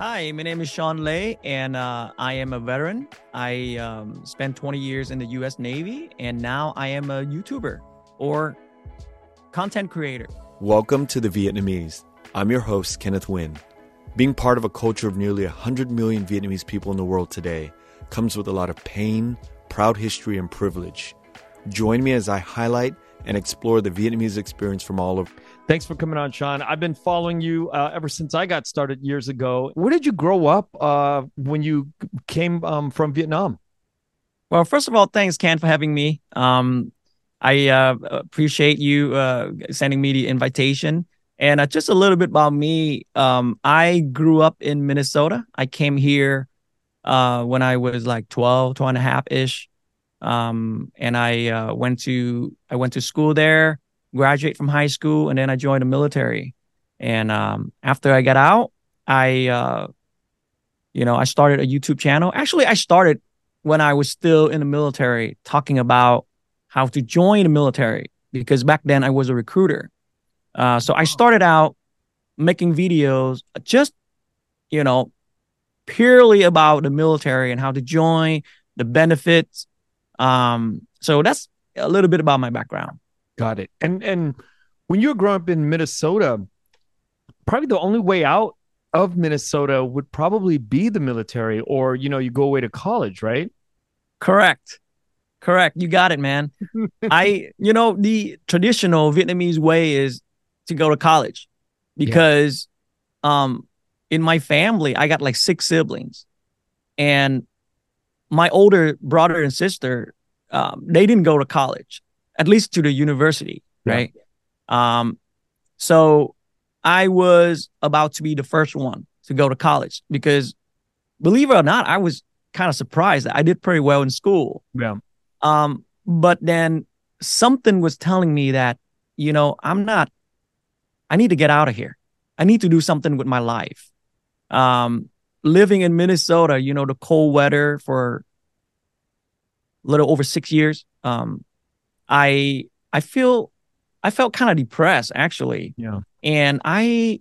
Hi, my name is Sean Le, and uh, I am a veteran. I um, spent 20 years in the U.S. Navy, and now I am a YouTuber or content creator. Welcome to the Vietnamese. I'm your host, Kenneth Nguyen. Being part of a culture of nearly 100 million Vietnamese people in the world today comes with a lot of pain, proud history, and privilege. Join me as I highlight and explore the Vietnamese experience from all of Thanks for coming on, Sean. I've been following you uh, ever since I got started years ago. Where did you grow up uh, when you came um, from Vietnam? Well, first of all, thanks, Ken, for having me. Um, I uh, appreciate you uh, sending me the invitation. And uh, just a little bit about me. Um, I grew up in Minnesota. I came here uh, when I was like 12, 12 and a half ish. Um, and I went to I went to school there graduate from high school, and then I joined the military. And um, after I got out, I, uh, you know, I started a YouTube channel. Actually, I started when I was still in the military, talking about how to join the military because back then I was a recruiter. Uh, so I started out making videos just, you know, purely about the military and how to join, the benefits. Um, so that's a little bit about my background. Got it. And and when you were growing up in Minnesota, probably the only way out of Minnesota would probably be the military or you know, you go away to college, right? Correct. Correct. You got it, man. I you know, the traditional Vietnamese way is to go to college because yeah. um in my family, I got like six siblings. And my older brother and sister, um, they didn't go to college at least to the university, right? Um, so I was about to be the first one to go to college because, believe it or not, I was kind of surprised that I did pretty well in school. Yeah. Um, but then something was telling me that, you know, I'm not. I need to get out of here. I need to do something with my life. Um, living in Minnesota, you know, the cold weather for a little over six years. Um, I I feel I felt kind of depressed actually. Yeah. And I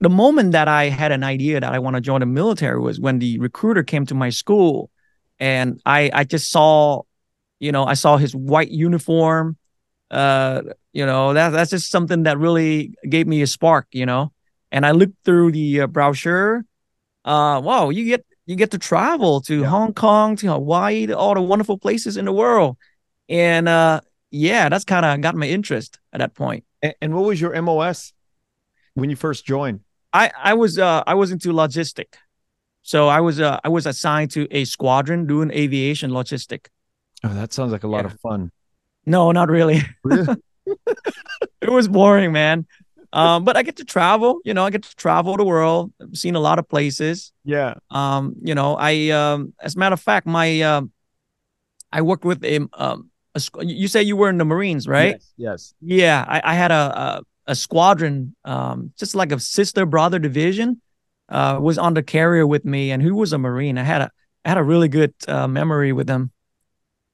the moment that I had an idea that I want to join the military was when the recruiter came to my school and I I just saw you know I saw his white uniform uh you know that that's just something that really gave me a spark you know and I looked through the uh, brochure uh wow you get you get to travel to yeah. Hong Kong, to Hawaii, to all the wonderful places in the world. And uh, yeah, that's kind of got my interest at that point. And, and, what was your MOS when you first joined? I I was uh I was into logistic. So I was uh I was assigned to a squadron doing aviation logistic. Oh, that sounds like a lot yeah. of fun. No, not really. really? it was boring, man um, but I get to travel. You know, I get to travel the world. I've seen a lot of places. Yeah. Um, you know, I um, as a matter of fact, my um, I worked with a um, a, you say you were in the Marines, right? Yes. yes. Yeah, I, I had a, a, a squadron, um, just like a sister brother division, uh, was on the carrier with me, and who was a Marine. I had a I had a really good uh, memory with them.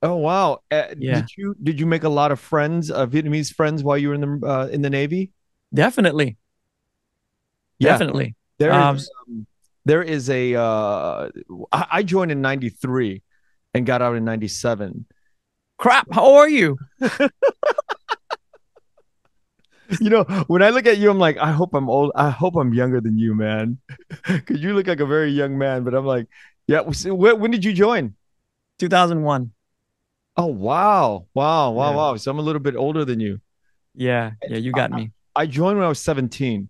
Oh wow! Uh, yeah. Did you did you make a lot of friends, uh, Vietnamese friends, while you were in the uh, in the Navy? Definitely. Yeah. Definitely. There um, is, um, there is a. Uh, I, I joined in 93 and got out in 97. Crap. How are you? you know, when I look at you, I'm like, I hope I'm old. I hope I'm younger than you, man. Because you look like a very young man. But I'm like, yeah. When did you join? 2001. Oh wow, wow, wow, yeah. wow! So I'm a little bit older than you. Yeah, yeah, you got me. I joined when I was 17.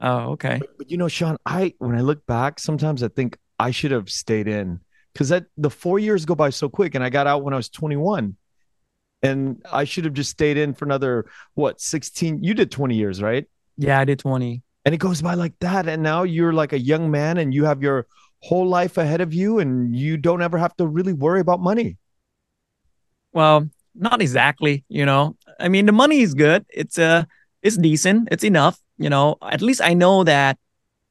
Oh, okay. But, but, you know, Sean, I when I look back, sometimes I think I should have stayed in because that the four years go by so quick, and I got out when I was 21, and I should have just stayed in for another what 16. You did 20 years, right? Yeah, I did 20. And it goes by like that, and now you're like a young man, and you have your whole life ahead of you, and you don't ever have to really worry about money. Well, not exactly. You know, I mean, the money is good. It's a uh it's decent. It's enough. You know, at least I know that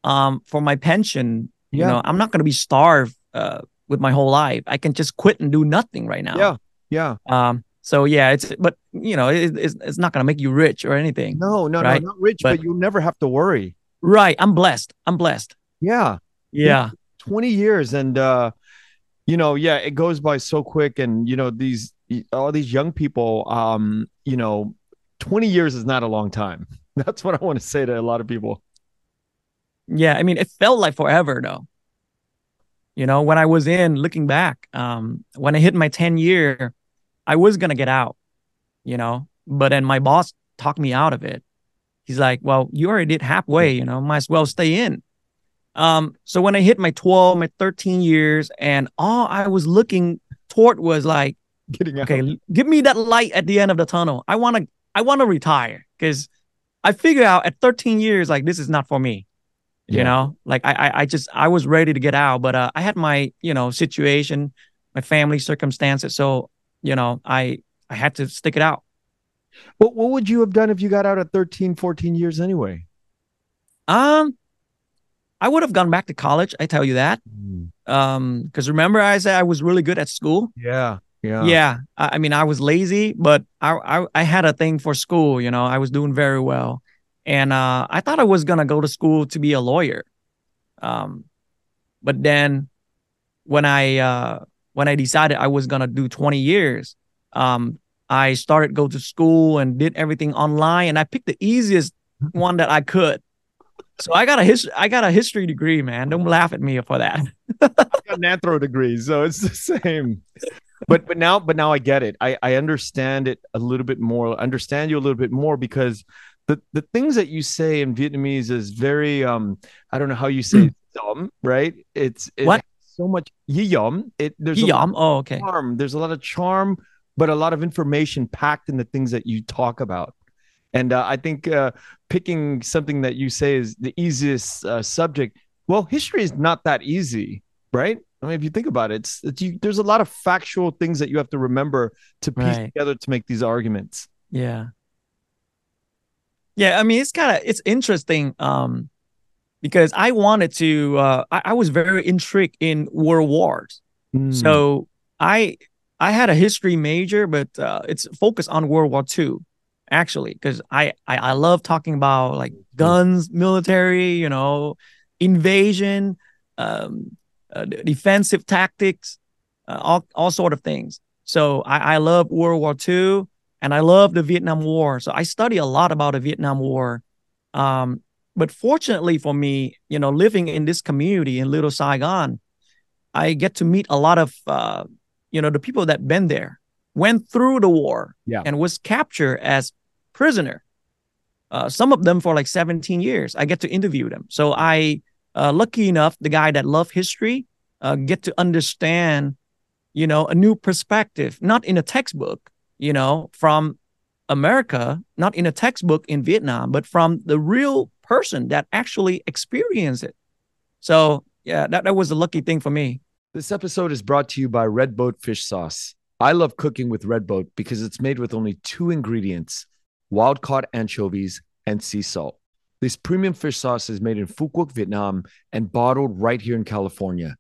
um, for my pension, yeah. you know, I'm not going to be starved uh, with my whole life. I can just quit and do nothing right now. Yeah. Yeah. Um, so yeah, it's but you know, it, it's it's not going to make you rich or anything. No, no, right? no, not rich, but, but you'll never have to worry. Right. I'm blessed. I'm blessed. Yeah. Yeah. 20 years and uh you know yeah it goes by so quick and you know these all these young people um you know 20 years is not a long time that's what i want to say to a lot of people Yeah. I mean, it felt like forever though. You know, when I was in looking back, um, when I hit my 10 year, I was gonna get out, you know, but then my boss talked me out of it. He's like, Well, you already did halfway, you know, might as well stay in. Um, so when I hit my 12, my 13 years, and all I was looking toward was like, getting out okay, give me that light at the end of the tunnel. I wanna I wanna retire because I figured out at 13 years, like this is not for me. You know, like I, I I just I was ready to get out, but uh, I had my you know situation, my family circumstances, so you know I I had to stick it out. what, what would you have done if you got out at 13 14 years anyway Um, I would have gone back to college. I tell you that. Um, because remember I said I was really good at school. yeah yeah Yeah, I, I mean I was lazy, but I, I I had a thing for school. You know, I was doing very well, and uh, I thought I was gonna go to school to be a lawyer. Um, but then when I uh when I decided I was gonna do twenty years, um, I started go to school and did everything online, and I picked the easiest one that I could. So I got a his I got a history degree, man. Don't laugh at me for that. I've got an anthro degree, so it's the same. But but now but now I get it. I I understand it a little bit more. Understand you a little bit more because the the things that you say in Vietnamese is very um I don't know how you say it, dumb, right? It's it What? so much yum. It there's a lot Yum. Oh, okay. of charm. There's a lot of charm, but a lot of information packed in the things that you talk about. And uh, I think uh, picking something that you say is the easiest uh, subject. Well, history is not that easy, right? I mean, if you think about it, it's, it's you, there's a lot of factual things that you have to remember to piece Right. together to make these arguments. Yeah. Yeah, I mean it's kind of it's interesting um because I wanted to uh I, I was very intrigued in world wars. Mm. So I I had a history major but uh it's focused on World War II actually because I, I I love talking about like guns, military, you know, invasion, um uh, defensive tactics, uh, all all sort of things. So I I love World War II and I love the Vietnam War. So I study a lot about the Vietnam War. Um, but fortunately for me, you know, living in this community in Little Saigon, I get to meet a lot of, uh, you know, the people that been there, went through the war, Yeah. and was captured as prisoner. Uh, some of them for like 17 years. I get to interview them. So I, uh, lucky enough, the guy that love history, uh, get to understand, you know, a new perspective, not in a textbook, you know, from America, not in a textbook in Vietnam, but from the real person that actually experienced it. So yeah, that, that was a lucky thing for me. This episode is brought to you by Red Boat Fish Sauce. I love cooking with Red Boat because it's made with only two ingredients wild caught anchovies and sea salt. This premium fish sauce is made in Phu Quoc, Vietnam, and bottled right here in California.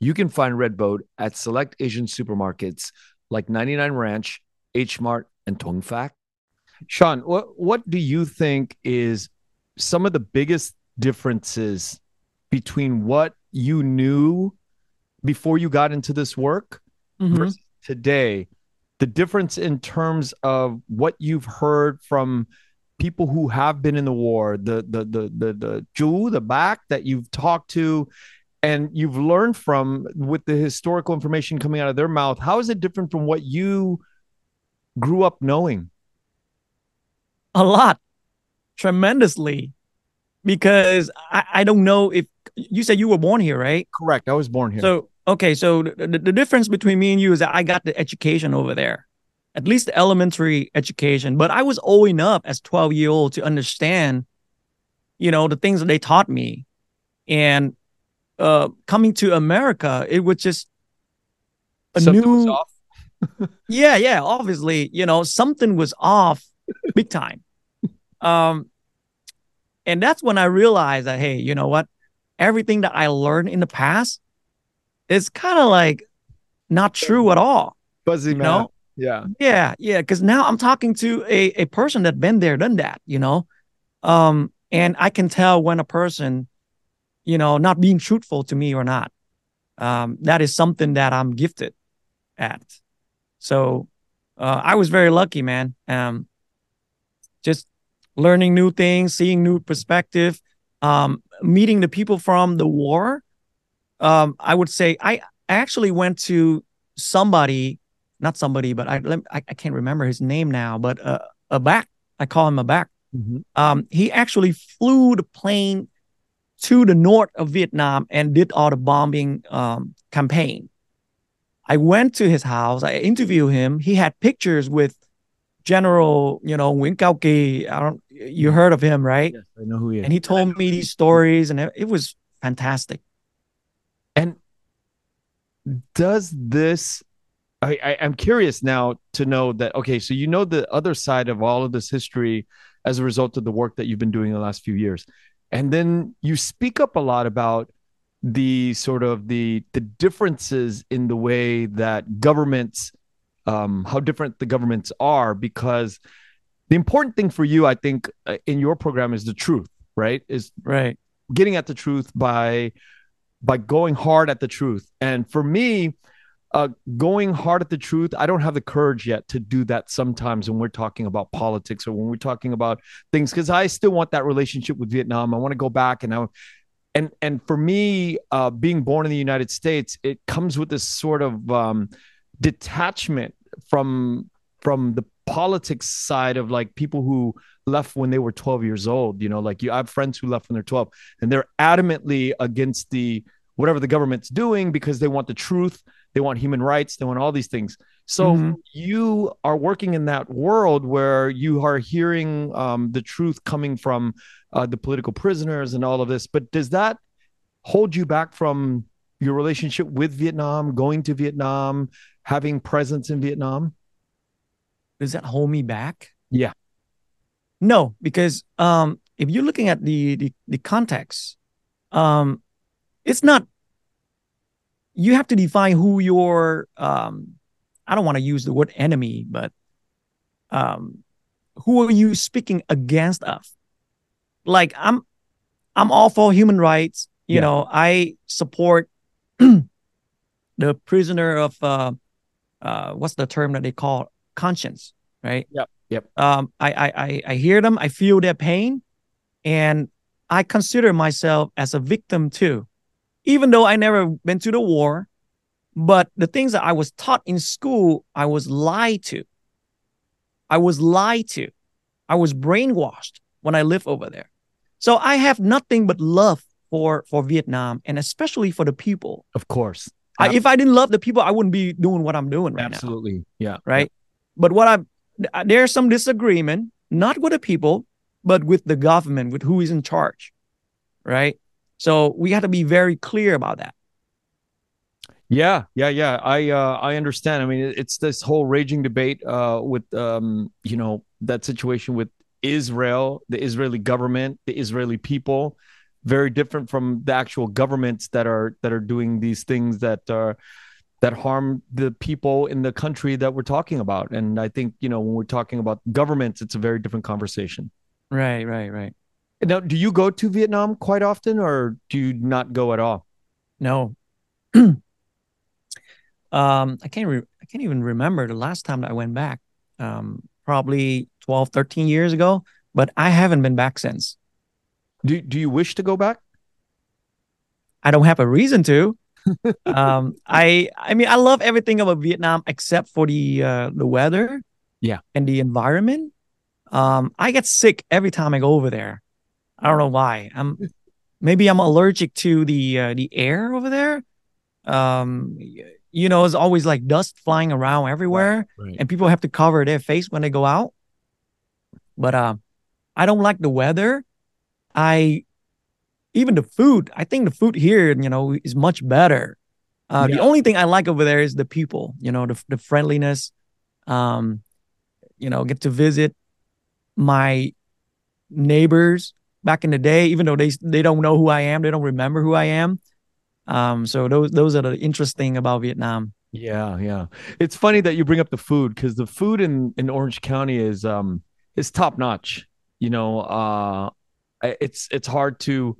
You can find Red Boat at select Asian supermarkets like 99 Ranch, H Mart, and Tong. Sean, what, what do you think is some of the biggest differences between what you knew before you got into this work Mhm. versus today the difference in terms of what you've heard from people who have been in the war the the the the the chú, the bác that you've talked to and you've learned from with the historical information coming out of their mouth how is it different from what you grew up knowing? A lot, tremendously, because I, I don't know if you said you were born here, right? correct. I was born here. So okay, so the, the, the difference between me and you is that I got the education over there, at least the elementary education. But I was old enough as twelve year old to understand, you know, the things that they taught me, and uh, coming to America, it was just a Something was new. off. Yeah, yeah. Obviously, you know, something was off big time. Um, and that's when I realized that, hey, you know what? Everything that I learned in the past is kind of like not true at all. fuzzy You man know? Yeah Yeah, yeah. Because now I'm talking to a, a person that been there, done that, you know? Um, and I can tell when a person, you know, not being truthful to me or not. Um, that is something that I'm gifted at. So uh, I was very lucky, man. Um, just learning new things, seeing new perspective, um, meeting the people from the war. Um, I would say I actually went to somebody, not somebody, but I I, I can't remember his name now, but uh, a bác. I call him a bác. Mm-hmm. Um, he actually flew the plane to the north of Vietnam and did all the bombing um, campaign. I went to his house. I interviewed him. He had pictures with General, you know, Nguyen Cao Kỳ. I don't. You heard of him, right? Yes, I know who he is. And he told me these stories, and it was fantastic. And does this? I, I I'm curious now to know that. Okay, so you know the other side of all of this history as a result of the work that you've been doing the last few years, and then you speak up a lot about the sort of the the differences in the way that governments um, how different the governments are because the important thing for you i think uh, in your program is the truth right? Is right. getting at the truth by by going hard at the truth. And for me uh, going hard at the truth i don't have the courage yet to do that sometimes when we're talking about politics or when we're talking about things because i still want that relationship with vietnam. I want to go back and i and and for me uh, being born in the united states it comes with this sort of um, detachment from from the politics side of like people who left when they were 12 years old you know like you I have friends who left when they're 12 and they're adamantly against the whatever the government's doing because they want the truth they want human rights. They want all these things. So mm-hmm. you are working in that world where you are hearing um, the truth coming from uh, the political prisoners and all of this. But does that hold you back from your relationship with vietnam going to vietnam having presence in vietnam? Does that hold me back? Yeah. No because um, if you're looking at the the, the context um, it's not you have to define who your um, I don't want to use the word enemy, but um, who are you speaking against of? Like I'm I'm all for human rights. You yeah. know, I support the prisoner of uh, uh, what's the term that they call conscience, right? Yep. Yep. Um, I, I I hear them. I feel their pain, and I consider myself as a victim too even though I never been to the war, but the things that I was taught in school, I was lied to. I was lied to. I was brainwashed when I lived over there. So I have nothing but love for for Vietnam and especially for the people. Of course. I, if I didn't love the people, I wouldn't be doing what I'm doing right Absolutely. now. Absolutely. Yeah. Right. Yeah. But what I uh, there's some disagreement, not with the people, but with the government, with who is in charge. Right. So we have to be very clear about that. Yeah, yeah, yeah. I uh, I understand. I mean, it's this whole raging debate uh, with um, you know that situation with Israel, the Israeli government, the Israeli people, very different from the actual governments that are that are doing these things that are that harm the people in the country that we're talking about. And I think you know when we're talking about governments, it's a very different conversation. Right, right, right. Now, do you go to Vietnam quite often, or do you not go at all? No. um, I can't. Re- I can't even remember the last time that I went back. Um, probably 12, 13 years ago, but I haven't been back since. Do Do you wish to go back? I don't have a reason to. um, I I mean, I love everything about Vietnam except for the uh, the weather, yeah, and the environment. Um, I get sick every time I go over there. I don't know why. I'm maybe I'm allergic to the uh, the air over there. Um, you know, it's always like dust flying around everywhere, right, right. and people have to cover their face when they go out. But uh, I don't like the weather. I even the food. I think the food here, you know, is much better. Uh, yeah. The only thing I like over there is the people. You know, the the friendliness. Um, you know, get to visit my neighbors back in the day, even though they they don't know who I am, they don't remember who I am. Um, so those those are the interesting about Vietnam. Yeah, yeah. It's funny that you bring up the food because the food in in Orange County is um is top notch. You know, uh, it's it's hard to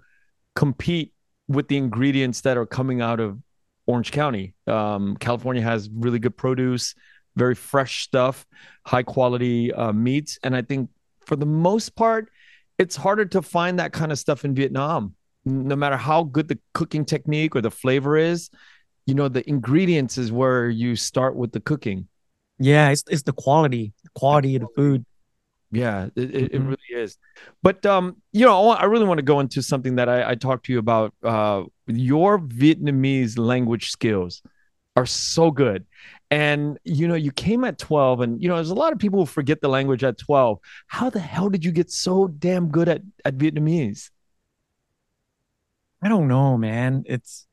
compete with the ingredients that are coming out of Orange County. Um, California has really good produce, very fresh stuff, high quality uh, meats, and I think for the most part, it's harder to find that kind of stuff in Vietnam. No matter how good the cooking technique or the flavor is, you know, the ingredients is where you start with the cooking. Yeah, it's it's the quality, the quality of the food. Yeah, it, mm-hmm. it really is. But um, you know, I really want to go into something that I, I talked to you about. Uh, your Vietnamese language skills are so good. And you know, you came at 12, and you know, there's a lot of people who forget the language at 12. How the hell did you get so damn good at, at Vietnamese? I don't know, man. It's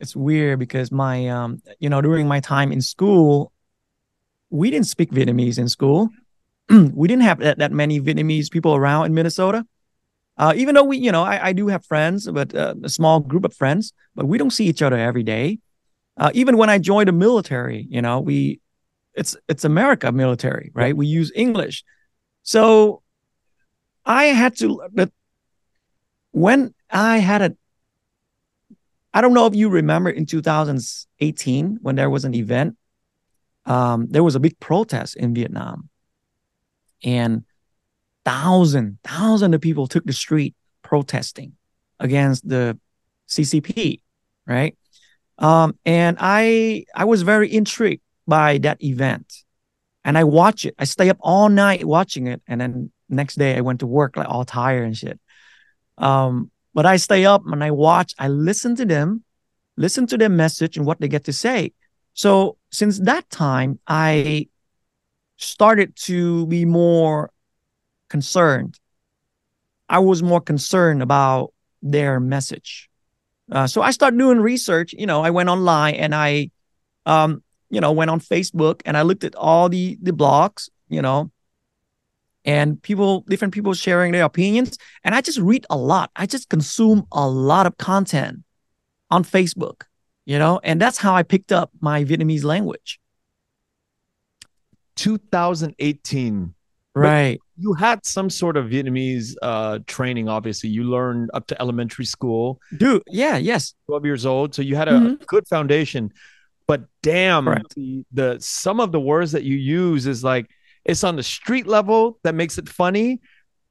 it's weird because my um, you know, during my time in school, we didn't speak Vietnamese in school. we didn't have that, that many Vietnamese people around in Minnesota. Uh, even though we, you know, I, I do have friends, but uh, a small group of friends, but we don't see each other every day. Uh, even when I joined the military, you know, we, it's it's America military, right? We use English, so I had to. But when I had a, I don't know if you remember in 2018 when there was an event, um, there was a big protest in Vietnam and thousand thousand of people took the street protesting against the CCP, right? Um, and I I was very intrigued by that event, and I watch it. I stay up all night watching it, and then next day I went to work like all tired and shit. Um, but I stay up and I watch. I listen to them, listen to their message and what they get to say. So since that time, I started to be more concerned. I was more concerned about their message. Uh, so I started doing research. You know, I went online and I, um, you know, went on Facebook and I looked at all the the blogs. You know, and people, different people sharing their opinions, and I just read a lot. I just consume a lot of content on Facebook. You know, and that's how I picked up my Vietnamese language. 2018. Right. You had some sort of Vietnamese uh, training, obviously. You learned up to elementary school. Dude, yeah, yes. 12 years old. So you had a mm-hmm. good foundation. But damn, the, the some of the words that you use is like it's on the street level that makes it funny.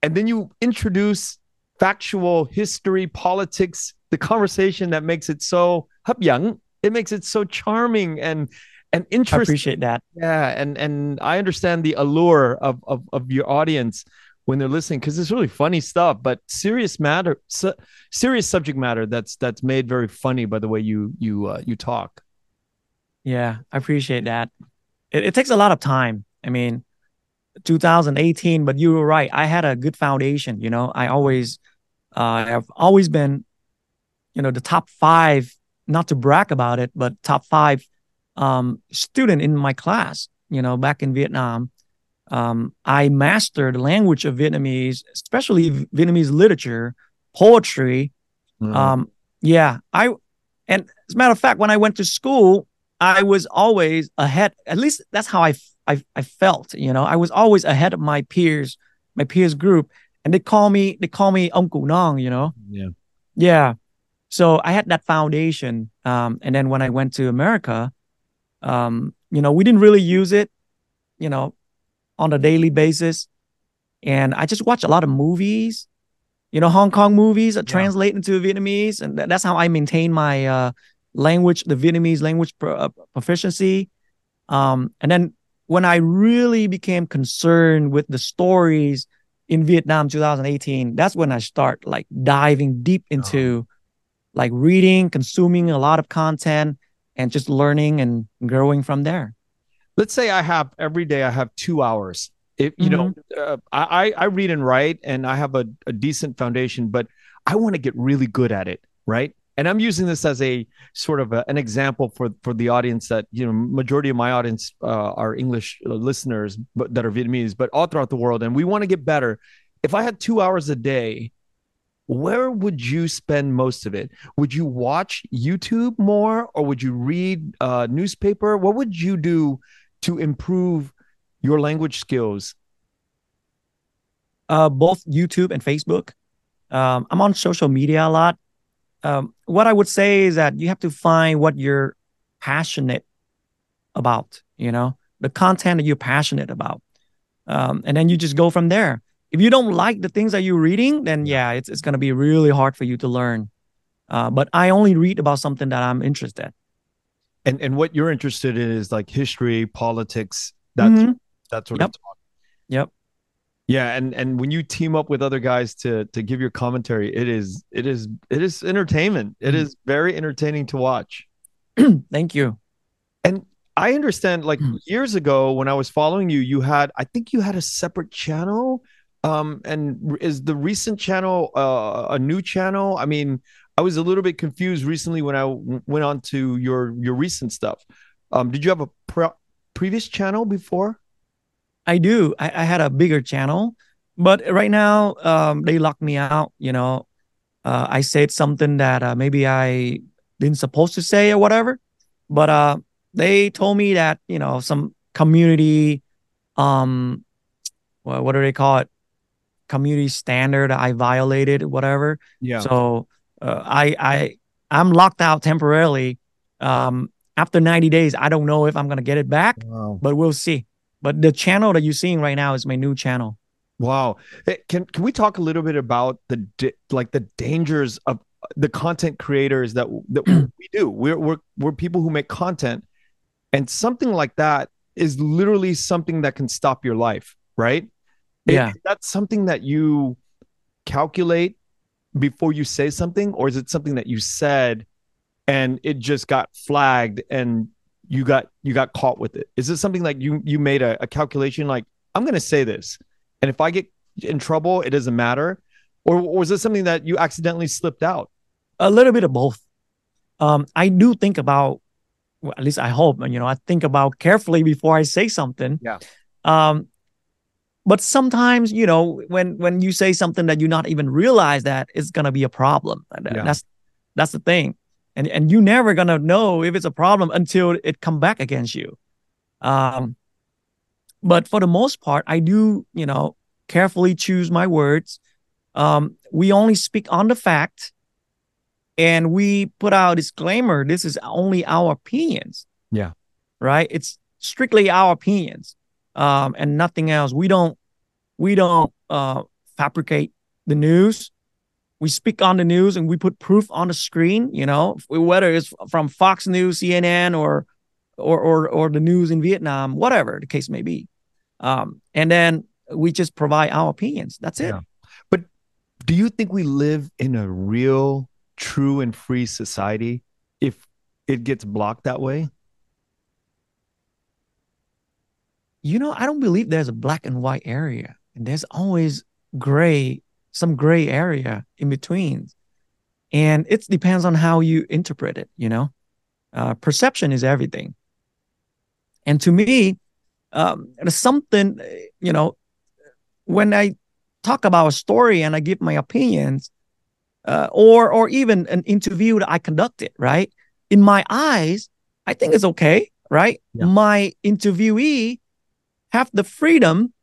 And then you introduce factual history, politics, the conversation that makes it so young. It makes it so charming and and interesting. I appreciate that. Yeah, and and I understand the allure of of, of your audience when they're listening because it's really funny stuff, but serious matter, su- serious subject matter that's that's made very funny by the way you you uh, you talk. Yeah, I appreciate that. It, it takes a lot of time. I mean, 2018, but you were right. I had a good foundation. You know, I always, uh, I've always been, you know, the top five. Not to brag about it, but top five um, student in my class, you know, back in Vietnam. Um, I mastered language of Vietnamese, especially Vietnamese literature, poetry. Mm. Um, yeah, I, and as a matter of fact, when I went to school, I was always ahead. At least that's how I, I, I felt. You know, I was always ahead of my peers, my peers group, and they call me they call me Uncle Nong. You know. Yeah. Yeah. So I had that foundation. Um, and then when I went to America, um, you know, we didn't really use it, you know, on a daily basis. And I just watch a lot of movies, you know, Hong Kong movies that yeah. translate into Vietnamese. And that's how I maintain my uh, language, the Vietnamese language pro- uh, proficiency. Um, and then when I really became concerned with the stories in Vietnam 2018, that's when I start like diving deep into oh. like reading, consuming a lot of content, and just learning and growing from there. Let's say i have every day i have two hours. If you mm-hmm. know uh, i i read and write and i have a, a decent foundation but i want to get really good at it right? And i'm using this as a sort of a, an example for for the audience that you know majority of my audience uh, are english listeners but that are vietnamese but all throughout the world and we want to get better. If i had two hours a day where would you spend most of it? Would you watch YouTube more or would you read uh, newspaper? What would you do to improve your language skills? Uh, both YouTube and Facebook. Um, I'm on social media a lot. Um, what I would say is that you have to find what you're passionate about, you know, the content that you're passionate about. Um, and then you just go from there. If you don't like the things that you're reading, then yeah, it's, it's going to be really hard for you to learn. Uh, but I only read about something that I'm interested. In. And and what you're interested in is like history, politics, that's mm-hmm. that sort yep. of talk. Yep. Yeah, and and when you team up with other guys to to give your commentary, it is it is it is entertainment. It mm-hmm. is very entertaining to watch. Thank you. And I understand like mm. years ago when I was following you, you had I think you had a separate channel. Um, and is the recent channel uh, a new channel? I mean, I was a little bit confused recently when I went on to your your recent stuff. Um, did you have a pre- previous channel before? I do. I, I, had a bigger channel, but right now um, they locked me out. You know, uh, I said something that uh, maybe I didn't supposed to say or whatever, but uh, they told me that you know some community, um, what do they call it? Community standard I violated, whatever. Yeah. So uh, I I I'm locked out temporarily. Um, after 90 days, I don't know if I'm gonna get it back, wow. but we'll see. But the channel that you're seeing right now is my new channel. Wow. Can can we talk a little bit about the like the dangers of the content creators that that we do? We're we're we're people who make content, and something like that is literally something that can stop your life, right? Yeah. Is that something that you calculate before you say something, or is it something that you said and it just got flagged and you got you got caught with it? Is it something like you you made a, a calculation like I'm going to say this, and if I get in trouble, it doesn't matter, or, or was it something that you accidentally slipped out? A little bit of both. Um, I do think about, well, at least I hope, you know, I think about carefully before I say something. Yeah. Um, but sometimes you know when when you say something that you not even realize that it's gonna be a problem. Yeah. That's that's the thing. And and you never gonna know if it's a problem until it come back against you. Um but for the most part i do you know carefully choose my words. Um we only speak on the fact and we put out disclaimer this is only our opinions. Yeah. Right? It's strictly our opinions um and nothing else we don't we don't uh fabricate the news we speak on the news and we put proof on the screen, you know, whether it's from Fox News, CNN, or or or, or the news in Vietnam, whatever the case may be. Um, and then we just provide our opinions. That's it. Yeah. But do you think we live in a real, true, and free society if it gets blocked that way? You know, I don't believe there's a black and white area. And there's always gray some gray area in between. And it depends on how you interpret it, you know. Uh, perception is everything. And to me, um, there's something, you know, when I talk about a story and I give my opinions, uh, or or even an interview that I conducted, right? In my eyes, I think it's okay, right? Yeah. My interviewee have the freedom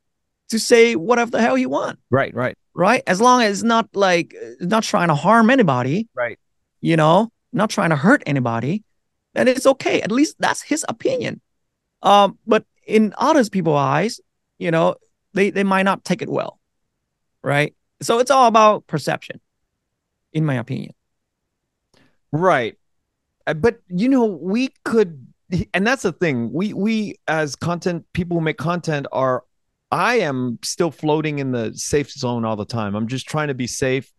to say whatever the hell you want. Right, right right? As long as it's not like not trying to harm anybody, right? You know, not trying to hurt anybody, then it's okay. At least that's his opinion. Um, but in others people's eyes, you know, they they might not take it well, right? So it's all about perception, in my opinion. Right, uh, but you know, we could, and that's the thing. We we as content people who make content are I am still floating in the safe zone all the time. I'm just trying to be safe,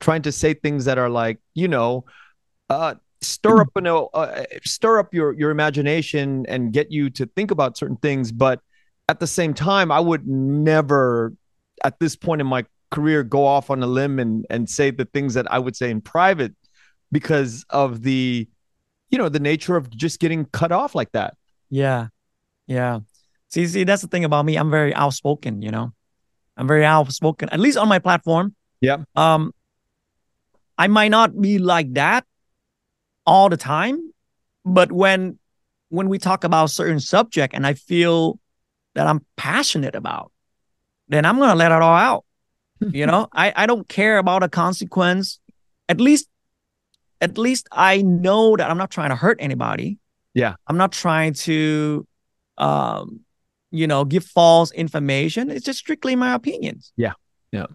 trying to say things that are like, you know, uh, stir up, you know, uh, stir up your your imagination and get you to think about certain things. But at the same time, I would never, at this point in my career, go off on a limb and and say the things that I would say in private because of the, you know, the nature of just getting cut off like that. Yeah, yeah. See, see, that's the thing about me. I'm very outspoken, you know. I'm very outspoken, at least on my platform. Yeah. Um, I might not be like that all the time, but when when we talk about certain subject and I feel that I'm passionate about, then I'm gonna let it all out. you know, I, I don't care about a consequence. At least, at least I know that I'm not trying to hurt anybody. Yeah. I'm not trying to, um, you know, give false information. It's just strictly my opinions. Yeah. Yeah.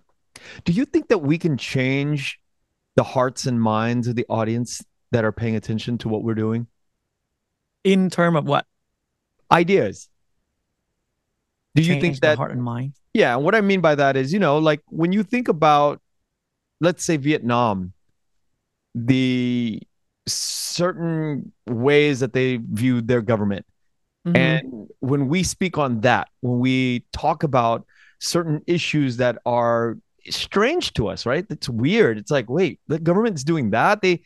Do you think that we can change the hearts and minds of the audience that are paying attention to what we're doing? In term of what? Ideas. Do you Change think that heart and mind? Yeah, what I mean by that is, you know, like when you think about, let's say, Vietnam, the certain ways that they viewed their government. Mhm. And when we speak on that, when we talk about certain issues that are strange to us, right? It's weird. It's like, wait, the government's doing that. They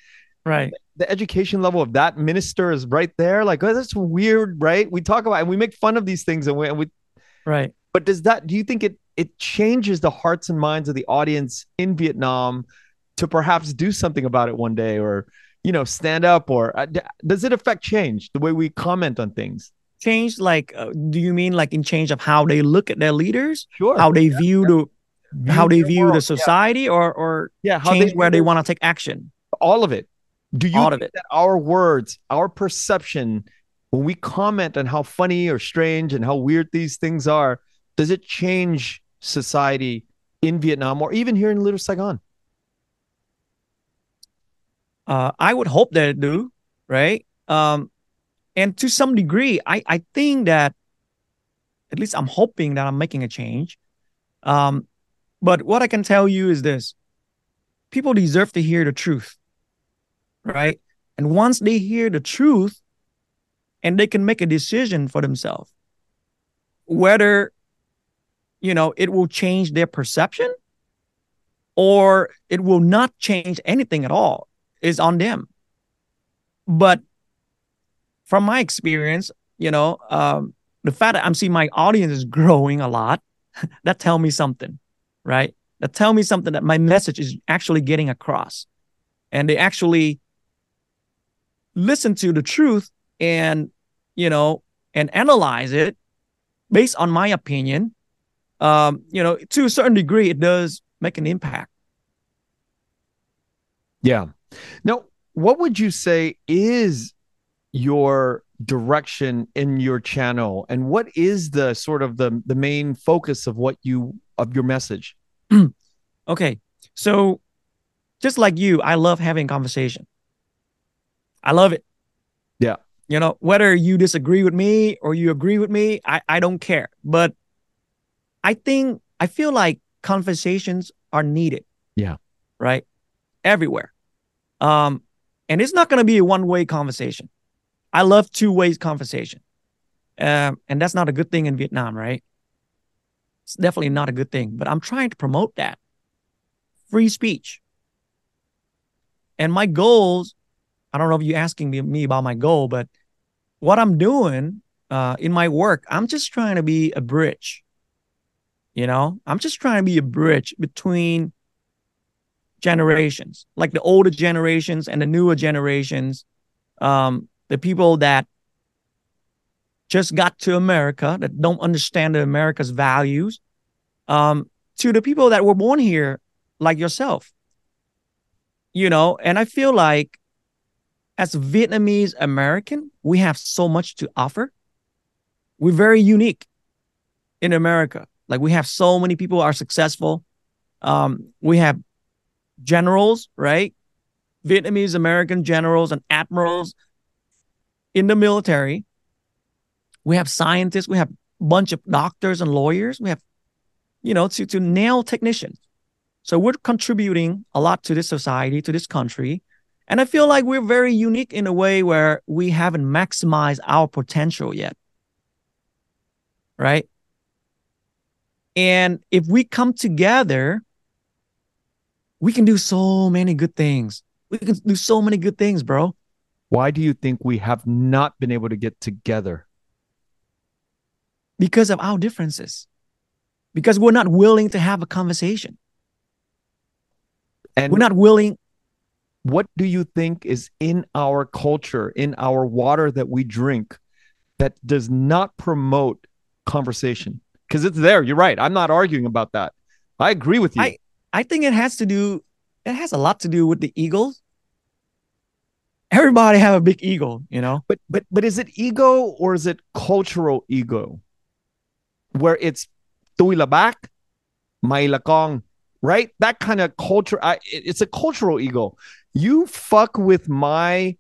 right. the education level of that minister is right there. Like, oh, that's weird, right? We talk about and we make fun of these things and we, and we Right. but does that do you think it it changes the hearts and minds of the audience in Vietnam to perhaps do something about it one day or you know stand up or uh, d- does it affect change the way we comment on things? Change like, uh, do you mean like in change of how they look at their leaders, sure. How they view the, how they view world, the society, or or yeah, yeah how change they, where they want to take action? all of it. Do you All think of it. that our words our perception when we comment on how funny or strange and how weird these things are does it change society in Vietnam or even here in Little Saigon Uh, I would hope that it do, right? Um, and to some degree, I I think that at least I'm hoping that I'm making a change. Um, but what I can tell you is this: people deserve to hear the truth, right? And once they hear the truth, and they can make a decision for themselves, whether you know it will change their perception or it will not change anything at all is on them. But from my experience, you know, um, the fact that I'm seeing my audience is growing a lot, that tell me something, right? That tell me something that my message is actually getting across, and they actually listen to the truth and you know and analyze it based on my opinion. Um, you know, to a certain degree, it does make an impact. Yeah. Now, what would you say is your direction in your channel and what is the sort of the the main focus of what you of your message? Okay. So just like you, I love having conversation. I love it. Yeah. You know, whether you disagree with me or you agree with me, I, I don't care. But I think I feel like conversations are needed. Yeah. Right? Everywhere. Um, and it's not gonna be a one-way conversation. I love two-way conversation. Um, and that's not a good thing in Vietnam, right? It's definitely not a good thing. But I'm trying to promote that free speech. And my goals, I don't know if you're asking me, me about my goal, but what I'm doing uh, in my work, I'm just trying to be a bridge. You know, I'm just trying to be a bridge between generations, like the older generations and the newer generations, um, the people that just got to America that don't understand America's values, um, to the people that were born here like yourself. You know, and I feel like as Vietnamese American, we have so much to offer. We're very unique in America. Like we have so many people are successful. Um, we have generals, right? Vietnamese American generals and admirals in the military. We have scientists. We have a bunch of doctors and lawyers. We have, you know, to to nail technicians. So we're contributing a lot to this society, to this country. And I feel like we're very unique in a way where we haven't maximized our potential yet. Right. And if we come together, we can do so many good things. We can do so many good things, bro. Why do you think we have not been able to get together? Because of our differences. Because we're not willing to have a conversation. And We're not willing what do you think is in our culture, in our water that we drink, that does not promote conversation? Because it's there. You're right. I'm not arguing about that. I agree with you. I I think it has to do it has a lot to do with the egos. Everybody have a big ego, you know. but but but is it ego or is it cultural ego? Where it's tui la bác, right? That kind of culture. I, it- it's a cultural ego. You fuck with my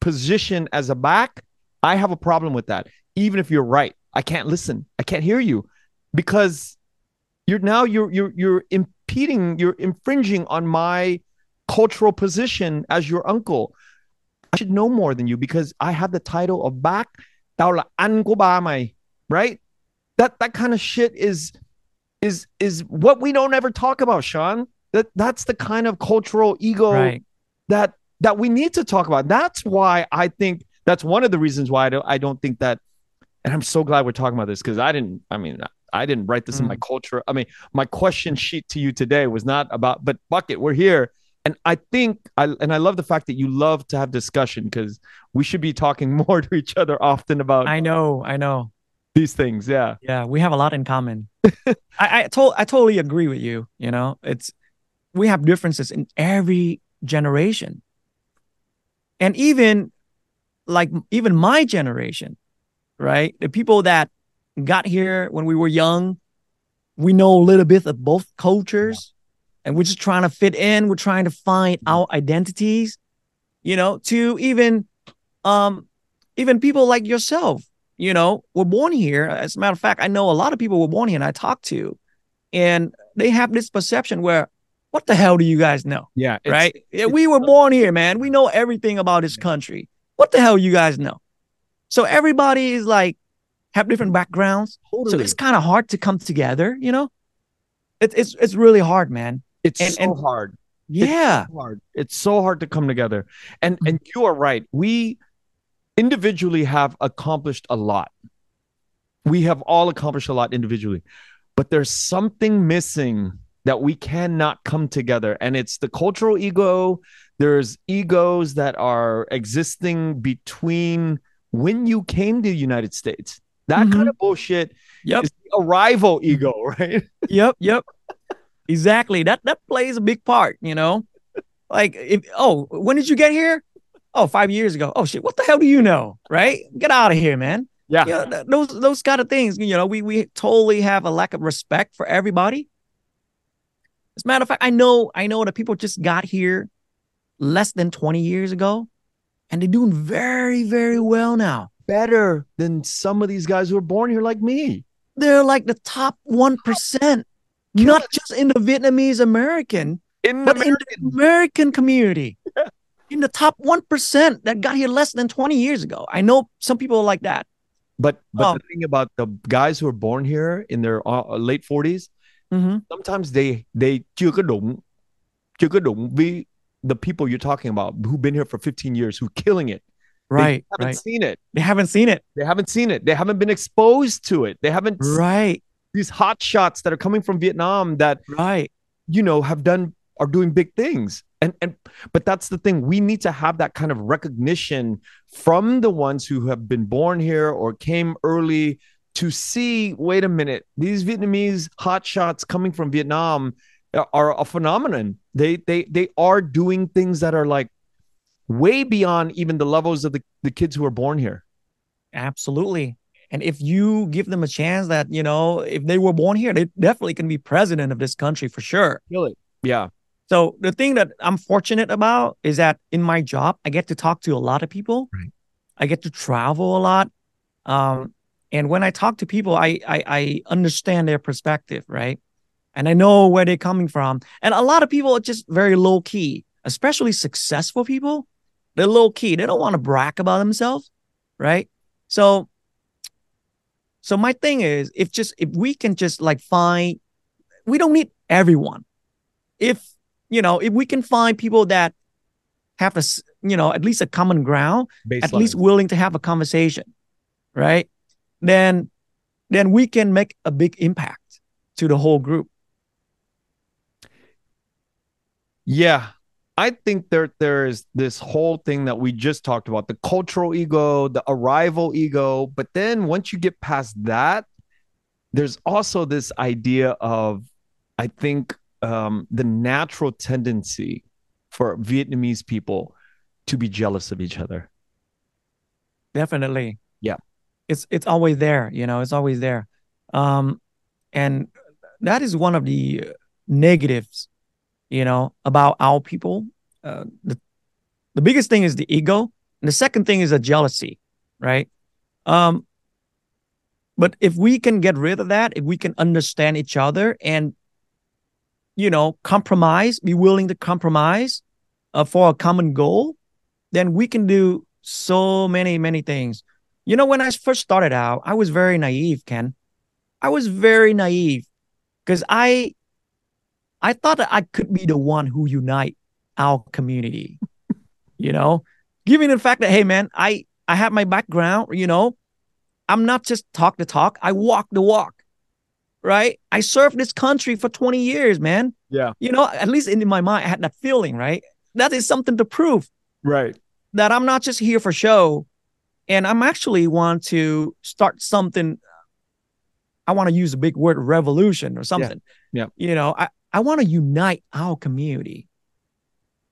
position as a bác, I have a problem with that. Even if you're right, I can't listen. I can't hear you because you're now you're you're you're impeding, you're infringing on my cultural position as your uncle. I should know more than you because I have the title of bác. Tao là anh của ba mày, right? That that kind of shit is is is what we don't ever talk about, Sean. That that's the kind of cultural ego Right. that that we need to talk about. That's why I think that's one of the reasons why I don't I don't think that and I'm so glad we're talking about this because I didn't I mean I didn't write this in my mm. culture. I mean, my question sheet to you today was not about but fuck it, we're here. And I think I and I love the fact that you love to have discussion because we should be talking more to each other often about I know, I know. these things. Yeah. Yeah, we have a lot in common. I I, to- I totally agree with you. You know, it's we have differences in every generation, and even like even my generation, right? The people that got here when we were young, we know a little bit of both cultures, and we're just trying to fit in. We're trying to find our identities, you know. To even, um, even people like yourself you know, were born here. As a matter of fact, I know a lot of people were born here and I talked to, and they have this perception where, what the hell do you guys know? Yeah. it's- right? Yeah, we were born here, man. We know everything about this country. What the hell you guys know? So everybody is like have different backgrounds. So it's kind of hard to come together, you know? It's it's it's really hard, man. It's and- so and- hard. Yeah. so hard. It's so hard to come together. And mm-hmm. and you are right. We individually have accomplished a lot. We have all accomplished a lot individually. But there's something missing that we cannot come together and it's the cultural ego. There's egos that are existing between when you came to the United States. That kind mm-hmm. of bullshit Yep. is the arrival ego, right? Yep, yep. exactly. That that plays a big part, you know. Like if oh, when did you get here? Oh, five years ago. Oh shit, what the hell do you know? Right? Get out of here, man. Yeah. You know, th- those those kind of things. You know, we we totally have a lack of respect for everybody. As a matter of fact, I know I know that people just got here less than 20 years ago and they're doing very, very well now. Better than some of these guys who were born here like me. They're like the top 1%, not just in the Vietnamese American, In but in the American community. In the top 1% that got here less than 20 years ago. I know some people like that. But but Oh. the thing about the guys who are born here in their uh, late 40s, hmm sometimes they they chưa có đụng chưa có đụng với the people you're talking about who've been here for 15 years who killing it. They haven't right. seen it. They haven't seen it. They haven't seen it. They haven't been exposed to it. They haven't Right, these hot shots that are coming from Vietnam that right. you know have done are doing big things and and but that's the thing we need to have that kind of recognition from the ones who have been born here or came early to see wait a minute these vietnamese hot shots coming from vietnam are- are a phenomenon they they they are doing things that are like way beyond even the levels of the, the kids who are born here Absolutely. And if you give them a chance that, you know, if they were born here, they definitely can be president of this country for sure. It. yeah So the thing that I'm fortunate about is that in my job, I get to talk to a lot of people. Right. I get to travel a lot. Um, and when I talk to people, I, I I understand their perspective, right? And I know where they're coming from. And a lot of people are just very low key, especially successful people. They're low key. They don't want to brag about themselves, right? So so my thing is if just if we can just like find we don't need everyone if you know if we can find people that have a s- you know at least a common ground at least willing to have a conversation right then then we can make a big impact to the whole group Yeah. I think there there is this whole thing that we just talked about, the cultural ego, the arrival ego, but then once you get past that, there's also this idea of I think um, the natural tendency for Vietnamese people to be jealous of each other. Definitely. Yeah. It's it's always there, you know, it's always there. Um and that is one of the negatives, you know, about our people. Uh, the the biggest thing is the ego, and the second thing is a jealousy, right? Um but if we can get rid of that, if we can understand each other and you know, compromise, be willing to compromise uh, for a common goal, then we can do so many, many things. You know, when I first started out, I was very naive, Ken. I was very naive because I I thought that I could be the one who unite our community. you know, given the fact that hey man, I I have my background, you know, I'm not just talk the talk, I walk the walk. Right? I served this country for 20 years, man. Yeah. You know, at least in my mind, I had that feeling, right? That is something to prove. Right that I'm not just here for show and I'm actually want to start something. I want to use a big word, revolution or something. Yeah. yeah. You know, I, I want to unite our community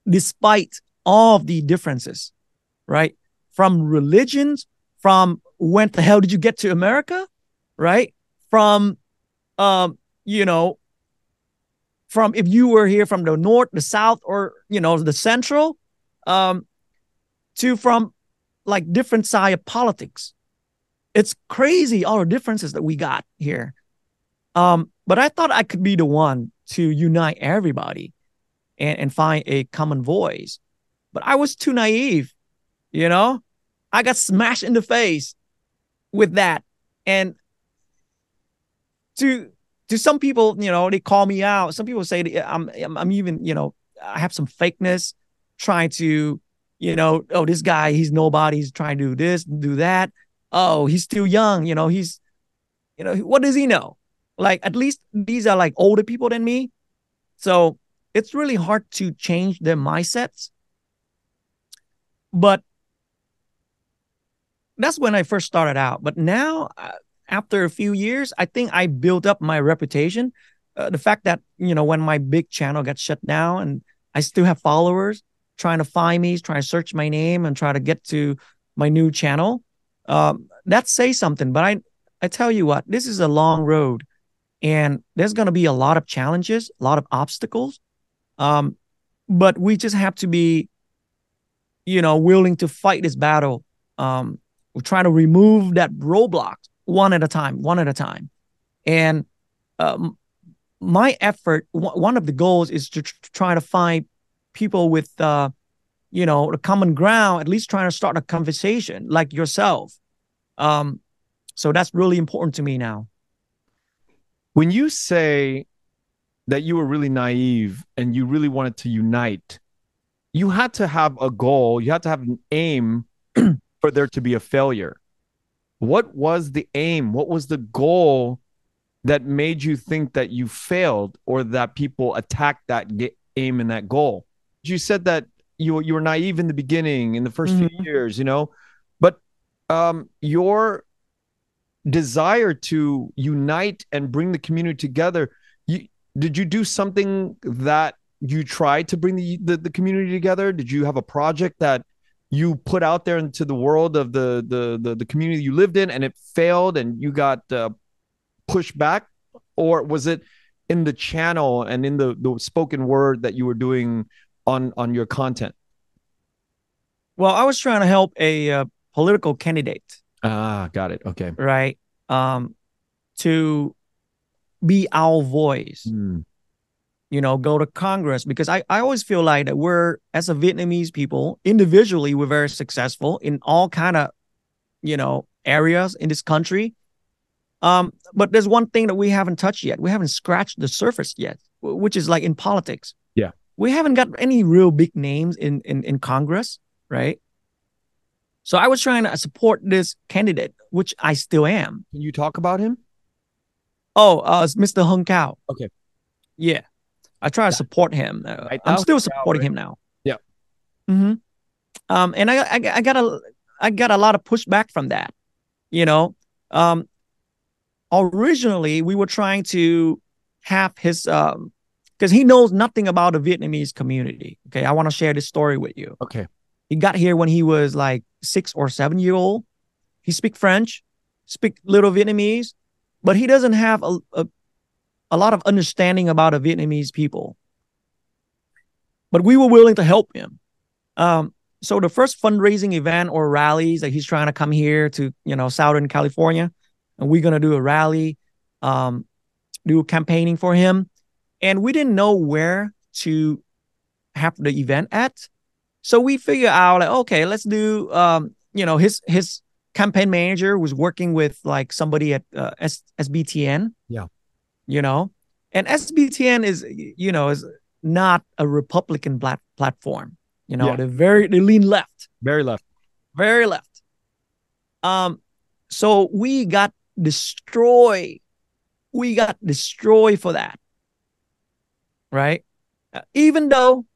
despite all of the differences, right? From religions, from when the hell did you get to America, right? From, um, you know, from if you were here from the north, the south, or you know, the central, um, to from like different side of politics. It's crazy all the differences that we got here. Um, but I thought I could be the one to unite everybody and, and find a common voice. But I was too naive, you know? I got smashed in the face with that. And to to some people, you know, they call me out. Some people say I'm I'm even, you know, I have some fakeness trying to you know, oh, this guy, he's nobody. He's trying to do this, do that. Oh, he's still young. You know, he's, you know, what does he know? Like, at least these are like older people than me. So it's really hard to change their mindsets. But that's when I first started out. But now, uh, after a few years, I think I built up my reputation. Uh, the fact that, you know, when my big channel got shut down and I still have followers, trying to find me, trying to search my name and try to get to my new channel. Um, that says something. But I, I tell you what, this is a long road, and there's going to be a lot of challenges, a lot of obstacles. Um, but we just have to be, you know, willing to fight this battle. Um, we're trying to remove that roadblock one at a time, one at a time, and um, my effort, one of the goals is to try to find people with uh, you know a common ground at least trying to start a conversation like yourself um, so that's really important to me now when you say that you were really naive and you really wanted to unite you had to have a goal you had to have an aim for there to be a failure. What was the aim? What was the goal that made you think that you failed or that people attacked that aim and that goal? You said that you you were naive in the beginning in the 1st mm-hmm. few years, you know, but um, your desire to unite and bring the community together. You, did you do something that you tried to bring the, the, the community together? Did you have a project that you put out there into the world of the the the, the community you lived in and it failed and you got uh, pushed back, or was it in the channel and in the the spoken word that you were doing on on your content? Well, I was trying to help a uh, political candidate. Ah, got it. Okay. Right. Um, to be our voice. Mm. You know, go to Congress because I, I always feel like that we're as a Vietnamese people individually we're very successful in all kind of you know areas in this country. Um, but there's one thing that we haven't touched yet. We haven't scratched the surface yet, which is like in politics Yeah, we haven't got any real big names in in, in Congress, right? So I was trying to support this candidate, which I still am. Can you talk about him? Oh, uh, it's Mr. Hung Cao. Okay. Yeah, I try to support him. Uh, I'm still supporting him now. Yeah. Mm-hmm. Um, and I, I I got a I got a lot of pushback from that. You know, um, originally we were trying to have his um because he knows nothing about the Vietnamese community. Okay, I want to share this story with you. Okay. He got here when he was like six or seven year old. He speak French, speak little Vietnamese, but he doesn't have a, a, a lot of understanding about the Vietnamese people. But we were willing to help him. Um, so the first fundraising event or rallies that he's trying to come here to, you know, Southern California, and we're gonna do a rally, um, do campaigning for him, and we didn't know where to have the event at. So we figure out like, okay, let's do, um, you know, his his campaign manager was working with like somebody at uh, S- SBTN. Yeah. You know, and SBTN is, you know, is not a Republican plat- platform. You know, Yeah. they're very they lean left, Very left. very left. Um, so we got destroyed. We got destroyed for that. Right. Uh, even though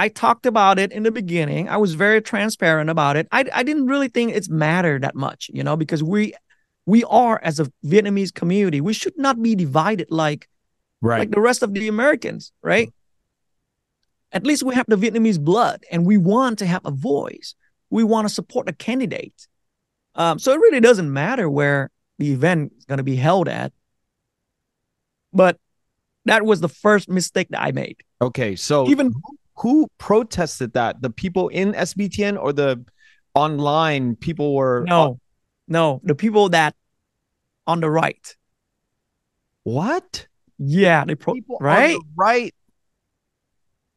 I talked about it in the beginning, I was very transparent about it. I I didn't really think it's mattered that much, you know, because we we are as a Vietnamese community, we should not be divided like Right. like the rest of the Americans, right? At least we have the Vietnamese blood and we want to have a voice. We want to support a candidate. Um, so it really doesn't matter where the event is going to be held at. But that was the first mistake that I made. okay. So Even who protested that? The people in SBTN or the online people were no, no, the people that on the right, what? yeah, they pro People on right, the right.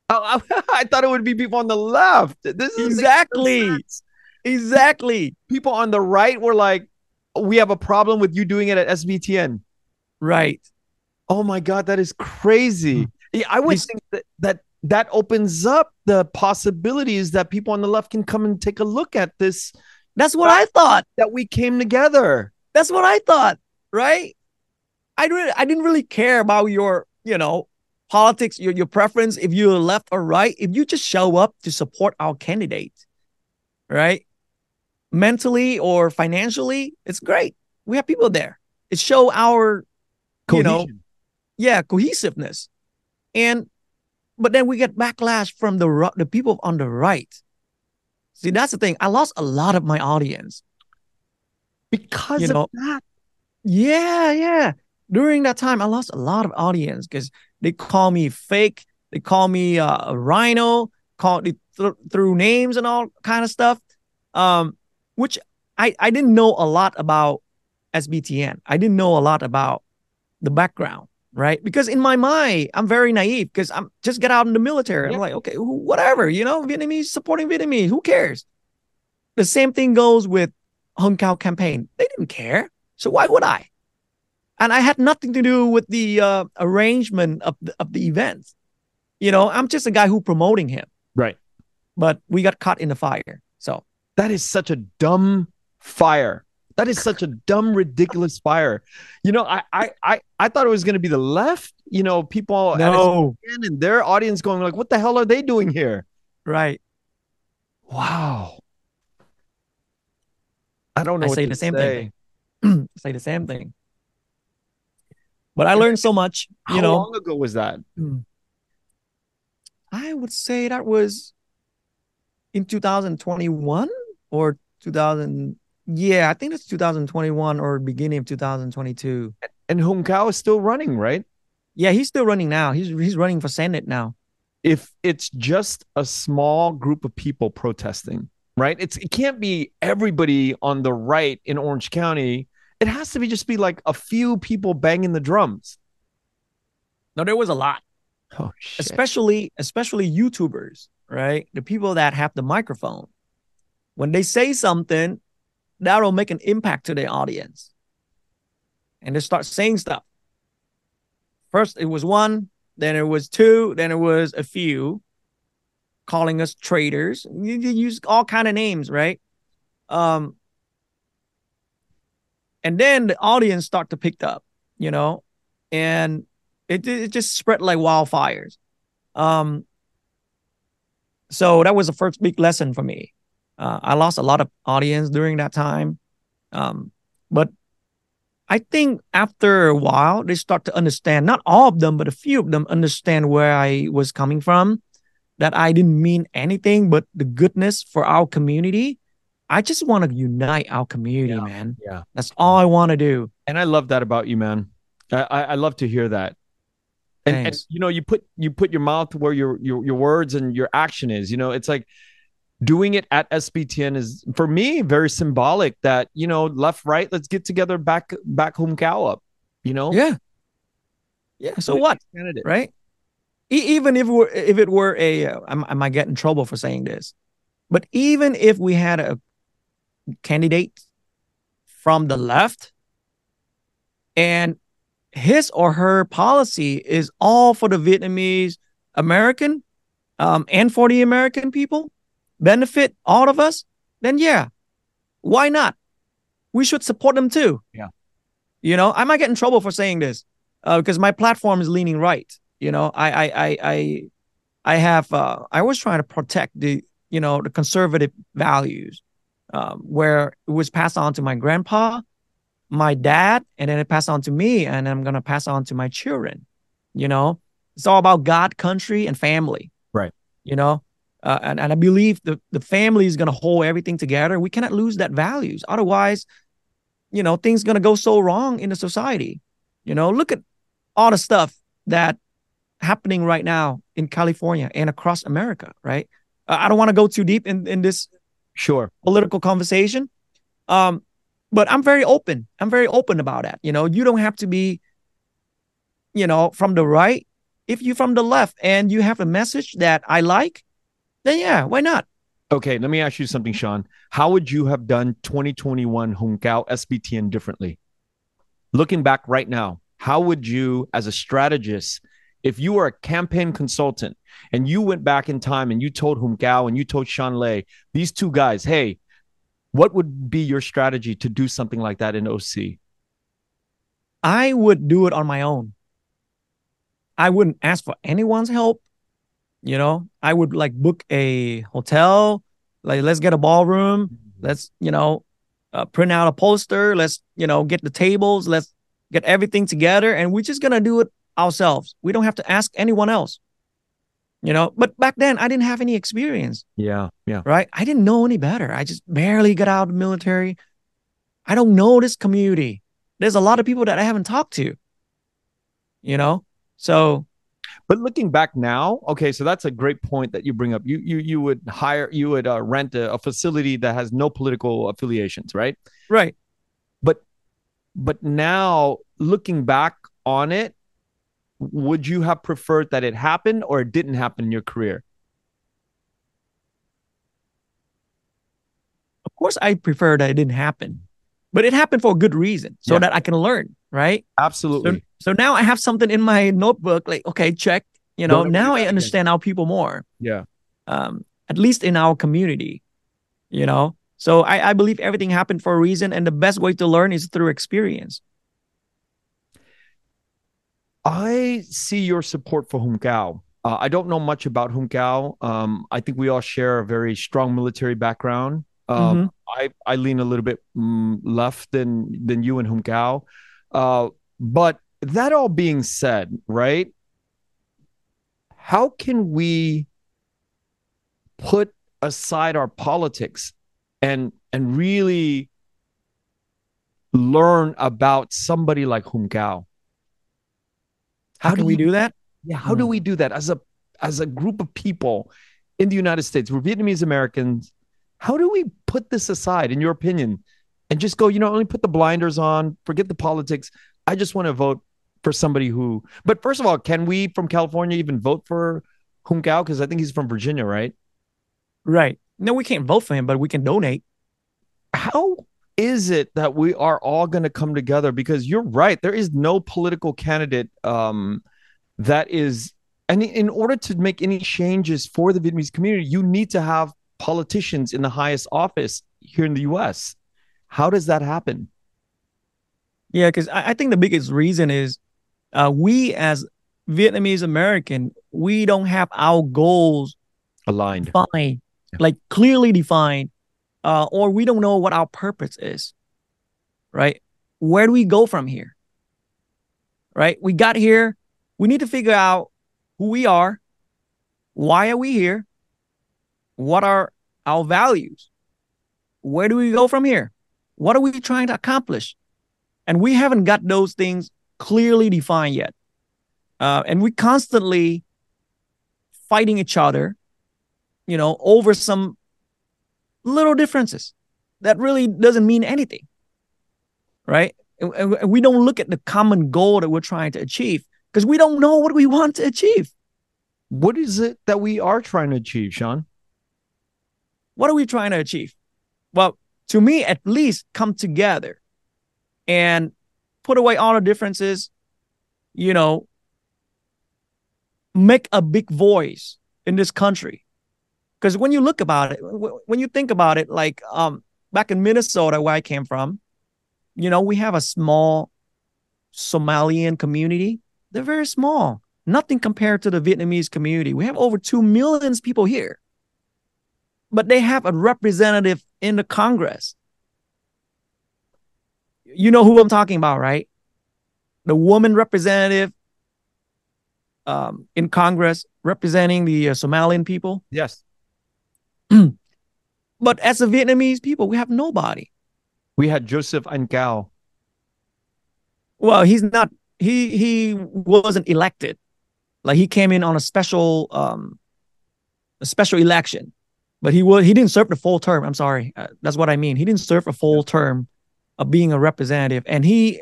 Oh, I, I thought it would be people on the left. This is exactly, exactly, people on the right were like, we have a problem with you doing it at SBTN. right. Oh my God, that is crazy. Hmm. Yeah, I would These- think that, that that opens up the possibilities that people on the left can come and take a look at this, That's what I thought. that we came together. That's what I thought, right? I really, I didn't really care about your, you know, politics, your your preference, if you're left or right. If you just show up to support our candidate, right? Mentally or financially, it's great. We have people there. It show our, you know, yeah, cohesiveness, and but then we get backlash from the the people on the right. See, that's the thing. I lost a lot of my audience. because you of know, that. Yeah, yeah. During that time, I lost a lot of audience because they call me fake. They call me uh, a RINO. Call they th- through names and all kind of stuff. Um, which I I didn't know a lot about SBTN. I didn't know a lot about the background, right? Because in my mind, I'm very naive because I'm just get out in the military. Yeah. I'm like, okay, whatever, you know, Vietnamese supporting Vietnamese. Who cares? The same thing goes with Hung Cao campaign. They didn't care. So why would I? And I had nothing to do with the uh, arrangement of the, of the events. You know, I'm just a guy who promoting him. Right. But we got caught in the fire. So That is such a dumb fire. That is such a dumb, ridiculous fire. You know, I I I, I thought it was going to be the left. You know, people no, and their audience going like, "What the hell are they doing here?" right. Wow. I don't know. I say the same say. thing. Say the same thing. But I learned so much. How You know, long ago was that? Hmm. I would say that was in 2021 or 2000. Yeah, I think it's 2021 or beginning of 2022. And Hung Cao is still running, right? Yeah, he's still running now. He's he's running for Senate now. If it's just a small group of people protesting, right? It's it can't be everybody on the right in Orange County. It has to be just be like a few people banging the drums. No, there was a lot. Oh shit. especially especially YouTubers, right? The people that have the microphone. When they say something, that'll make an impact to the audience. And they start saying stuff. First it was one, then it was two, then it was a few calling us traitors. You, you use all kind of names, right? Um and then the audience start to pick up, you know, and it it just spread like wildfires. Um, so that was the first big lesson for me. Uh, I lost a lot of audience during that time, um, but I think after a while, they start to understand, not all of them, but a few of them understand where I was coming from, that I didn't mean anything but the goodness for our community. I just want to unite our community, Yeah, man. yeah. That's all I want to do. And I love that about you, man. I, I I love to hear that. And, and you know, you put you put your mouth where your your your words and your action is. You know, it's like doing it at SBTN is for me very symbolic. That you know, left, right, let's get together back back home cow up. You know, Yeah. Yeah. So what? Candidate. right? E- even if we're if it were a, uh, I, I might get in trouble for saying this, but even if we had a candidate from the left, and his or her policy is all for the Vietnamese American, um, and for the American people, benefit all of us, then yeah, why not? We should support them too. Yeah. You know, I might get in trouble for saying this uh, because my platform is leaning right. You know, I I I I, I have uh, I was trying to protect the you know the conservative values, um, where it was passed on to my grandpa, my dad, and then it passed on to me, and I'm gonna pass on to my children. You know, it's all about God, country, and family. Right. You know, uh, and and I believe the the family is gonna hold everything together. We cannot lose that values, otherwise, you know, things gonna go so wrong in the society. You know, look at all the stuff that happening right now in California and across America, right? Uh, I don't want to go too deep in, in this Sure. political conversation. Um, but I'm very open. I'm very open about that. You know, you don't have to be, you know, from the right. If you're from the left and you have a message that I like, then yeah, why not? Okay, let me ask you something, Sean. How would you have done 2021 Hung Cao SBTN differently? Looking back right now, how would you, as a strategist, if you were a campaign consultant and you went back in time and you told Hung Cao and you told Sean Le, these two guys, hey, what would be your strategy to do something like that in OC? I would do it on my own. I wouldn't ask for anyone's help. You know, I would like book a hotel, like let's get a ballroom, let's, you know, uh, print out a poster, let's, you know, get the tables, let's get everything together and we're just going to do it ourselves. We don't have to ask anyone else. You know, but back then I didn't have any experience Yeah, yeah. right? I didn't know any better. I just barely got out of the military. I don't know this community. There's a lot of people that I haven't talked to. You know? So But looking back now, okay, so that's a great point that you bring up. You you you would hire, you would uh, rent a, a facility that has no political affiliations, right? right. But but now looking back on it, would you have preferred that it happened or it didn't happen in your career? Of course I prefer that it didn't happen. But it happened for a good reason, so Yeah. that I can learn, right? Absolutely. so now I have something in my notebook, like, okay, check. You know, Don't now I understand our people more. yeah. Um, at least in our community. You know? So I, I believe everything happened for a reason, and the best way to learn is through experience. I see your support for Hung Cao. Uh, I don't know much about Hung Cao. Um, I think we all share a very strong military background. Um, I, I lean a little bit mm, left than than you and Hung Cao. Uh, but that all being said, right? How can we put aside our politics and and really learn about somebody like Hung Cao? How, do we do that? yeah, how do Mm. we do that as a as a group of people in the United States? We're Vietnamese Americans. How do we put this aside, in your opinion, and just go? You know, only put the blinders on, forget the politics. I just want to vote for somebody who. But first of all, can we from California even vote for Hung Cao? Because I think he's from Virginia, right? Right. No, we can't vote for him, but we can donate. How is it that we are all going to come together? Because you're right, there is no political candidate um, that is, and in order to make any changes for the Vietnamese community, you need to have politicians in the highest office here in the U.S. How does that happen? Yeah, because I, I think the biggest reason is uh, we as Vietnamese American, we don't have our goals Aligned. defined, like clearly defined, uh, or we don't know what our purpose is. Right? where do we go from here? Right? We got here. We need to figure out who we are. Why are we here? What are our values? Where do we go from here? What are we trying to accomplish? And we haven't got those things clearly defined yet. Uh, and we constantly fighting each other, you know, over some little differences that really doesn't mean anything, right? And, and we don't look at the common goal that we're trying to achieve because we don't know what we want to achieve. What is it that we are trying to achieve, Sean? What are we trying to achieve? Well, to me, at least come together and put away all the differences, you know, make a big voice in this country. Because when you look about it, when you think about it, like um, back in Minnesota, where I came from, you know, we have a small Somalian community. They're very small, nothing compared to the Vietnamese community. We have over 2 millions people here, but they have a representative in the Congress. You know who I'm talking about, right? The woman representative um, in Congress representing the uh, Somalian people. Yes. but as a Vietnamese people, we have nobody. We had Joseph Anh Cao. Well, he's not. He he wasn't elected. Like he came in on a special um a special election, but he was he didn't serve the full term. I'm sorry, uh, that's what I mean. He didn't serve a full term of being a representative, and he,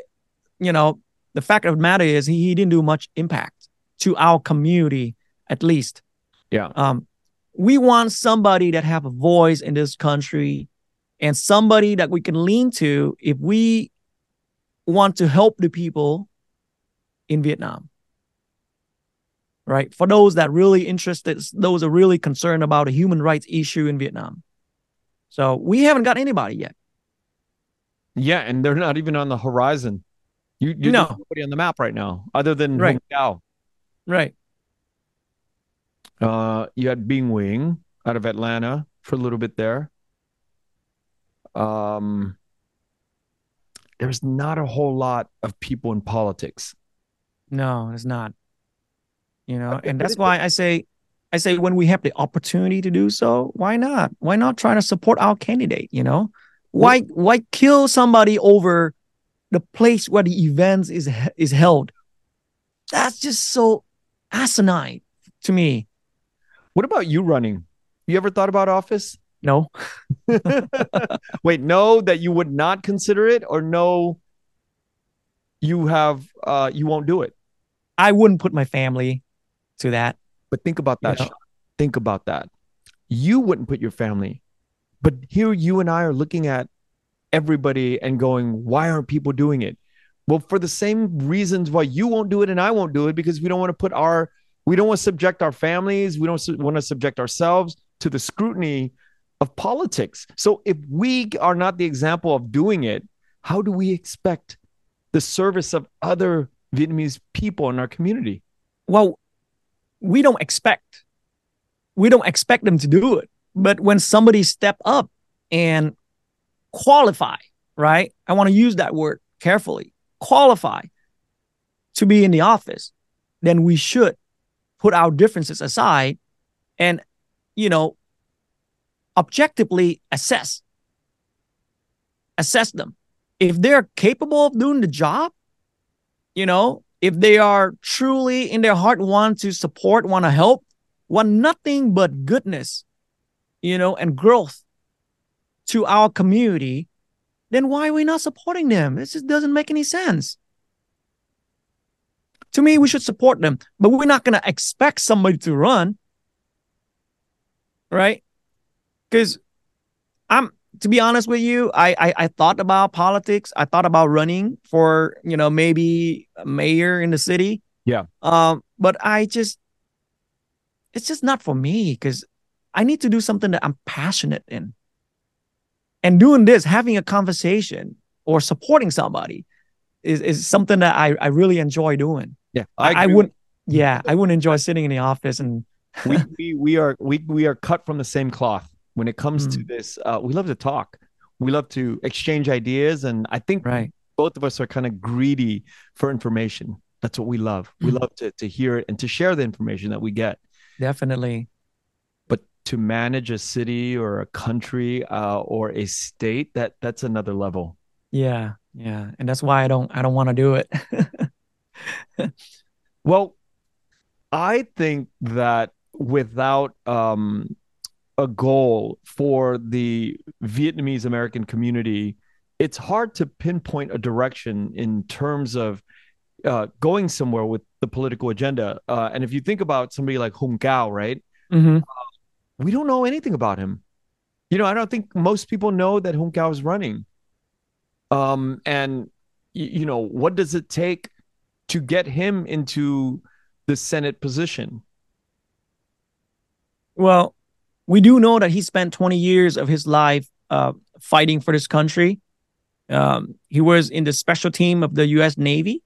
you know, the fact of the matter is he, he didn't do much impact to our community at least. Yeah. Um, we want somebody that have a voice in this country and somebody that we can lean to if we want to help the people in Vietnam. Right? For those that really interested, those are really concerned about a human rights issue in Vietnam. So we haven't got anybody yet. Yeah, and they're not even on the horizon. You you know nobody on the map right now, other than right. Hong Right. Uh, you had Bee Nguyen out of Atlanta for a little bit there. Um, there's not a whole lot of people in politics. No, it's not. You know, and that's why I say, I say when we have the opportunity to do so, why not? Why not try to support our candidate? You know, why why kill somebody over the place where the events is is held? That's just so asinine to me. What about you running? You ever thought about office? No. Wait, no, that you would not consider it, or no, you have uh you won't do it. I wouldn't put my family to that. But think about that. You know? Think about that. You wouldn't put your family, but here you and I are looking at everybody and going, why aren't people doing it? Well, for the same reasons why you won't do it and I won't do it, because we don't want to put our, we don't want to subject our families, we don't want to subject ourselves to the scrutiny of politics. So if we are not the example of doing it, how do we expect the service of other Vietnamese people in our community? Well, we don't expect, we don't expect them to do it. But when somebody step up and qualify, right? I want to use that word carefully qualify to be in the office, then we should put our differences aside and, you know, objectively assess assess them. If they're capable of doing the job, you know, if they are truly in their heart want to support, want to help, want nothing but goodness, you know, and growth to our community, then why are we not supporting them? This just doesn't make any sense. To me, we should support them, but we're not going to expect somebody to run, right? Because I'm, to be honest with you, I, I I thought about politics. I thought about running for you know maybe a mayor in the city. Yeah. Um, but I just, it's just not for me because I need to do something that I'm passionate in and doing this, having a conversation or supporting somebody is, is something that I, I really enjoy doing. Yeah. I, I wouldn't, yeah, I wouldn't enjoy sitting in the office and we, we, we are, we, we are cut from the same cloth when it comes mm. to this. Uh, we love to talk. We love to exchange ideas. And I think right. both of us are kind of greedy for information. That's what we love. We love to to hear it and to share the information that we get. Definitely. But to manage a city or a country uh, or a state, that that's another level. Yeah, yeah, and that's why I don't I don't want to do it. Well, I think that without um, a goal for the Vietnamese American community, it's hard to pinpoint a direction in terms of uh, going somewhere with the political agenda. Uh, and if you think about somebody like Hung Cao, right? hmm We don't know anything about him. You know, I don't think most people know that Hung Cao is running. Um, and y- you know, what does it take to get him into the Senate position? Well, we do know that he spent 20 years of his life uh, fighting for this country. Um, he was in the special team of the U.S. Navy.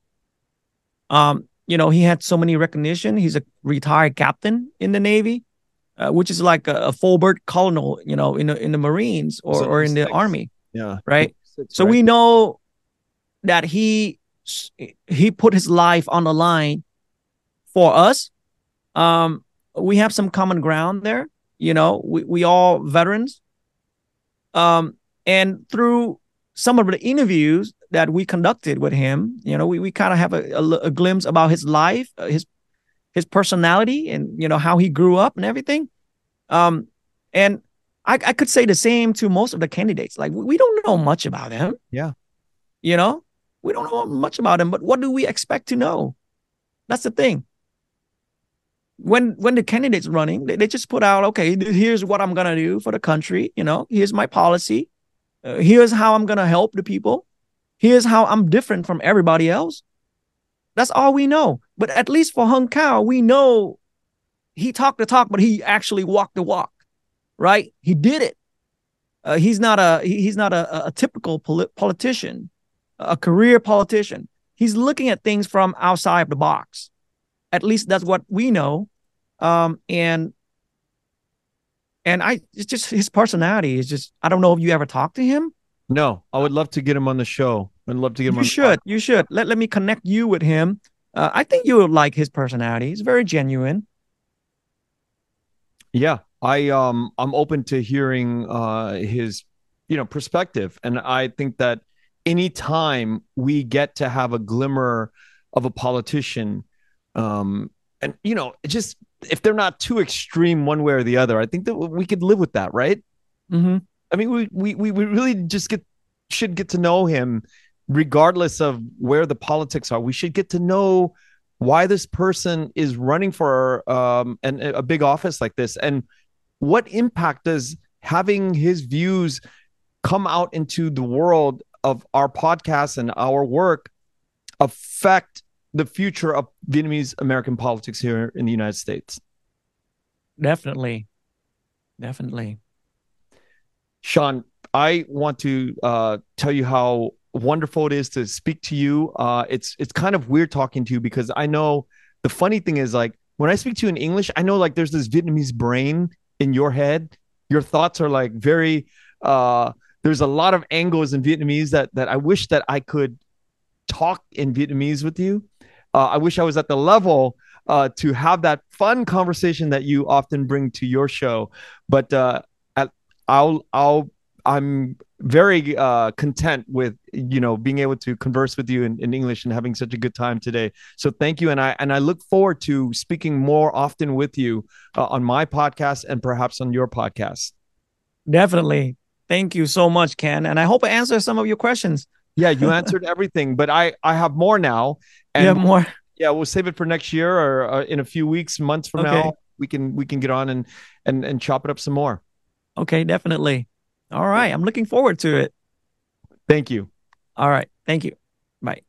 Um, you know, he had so many recognition. He's a retired captain in the Navy, uh, which is like a, a full-bird colonel, you know, in the in the Marines or, So or in the six. Army, Yeah. right? Six, So right? we know that he he put his life on the line for us. Um, we have some common ground there. You know, we we all veterans. Um, and through some of the interviews that we conducted with him, you know, we, we kind of have a, a, a glimpse about his life, uh, his his personality, and you know how he grew up and everything. Um, and I, I could say the same to most of the candidates. Like we, we don't know much about him. Yeah. You know, we don't know much about him, but what do we expect to know? That's the thing. When when the candidates running, they, they just put out, okay, here's what I'm gonna do for the country. You know, here's my policy. Uh, here's how I'm gonna help the people. Here's how I'm different from everybody else. That's all we know. But at least for Hung Cao, we know he talked the talk, but he actually walked the walk. Right? He did it. Uh, he's not a he- he's not a, a- typical poli- politician, a career politician. He's looking at things from outside the box. At least that's what we know. Um, and and I it's just his personality is just I don't know if you ever talked to him. No, I would love to get him on the show. I'd love to get him You on the should. You should. Let, let me connect you with him. Uh, I think you would like his personality. He's very genuine. Yeah, I um I'm open to hearing uh his you know perspective and I think that anytime we get to have a glimmer of a politician um and you know just if they're not too extreme one way or the other I think that we could live with that, right? hmm I mean we we we we really just get should get to know him regardless of where the politics are. We should get to know why this person is running for um an, a big office like this and what impact does having his views come out into the world of our podcast and our work affect the future of Vietnamese American politics here in the United States? Definitely. Definitely. Sean, I want to uh, tell you how wonderful it is to speak to you. Uh, it's it's kind of weird talking to you because I know the funny thing is like when I speak to you in English, I know like there's this Vietnamese brain in your head. Your thoughts are like very. Uh, there's a lot of angles in Vietnamese that that I wish that I could talk in Vietnamese with you. Uh, I wish I was at the level uh, to have that fun conversation that you often bring to your show. But uh, at, I'll I'll I'm very uh, content with you know being able to converse with you in, in English and having such a good time today. So thank you, and I and I look forward to speaking more often with you uh, on my podcast and perhaps on your podcast. Definitely. Thank you so much, Ken. And I hope I answered some of your questions. Yeah, you answered everything, but I I have more now, and you have more. yeah, we'll save it for next year or uh, in a few weeks, months from Okay. now. We can we can get on and and and chop it up some more. Okay, definitely. All right. I'm looking forward to it. Thank you. All right. Thank you. Bye.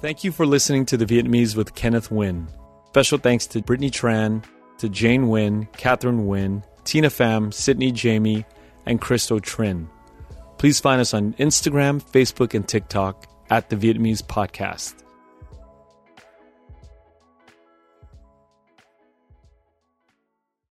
Thank you for listening to The Vietnamese with Kenneth Nguyen. Special thanks to Brittany Tran, to Jane Nguyen, Catherine Nguyen, Tina Pham, Sydney Jamie, and Christo Trin. Please find us on Instagram, Facebook, and TikTok at The Vietnamese Podcast.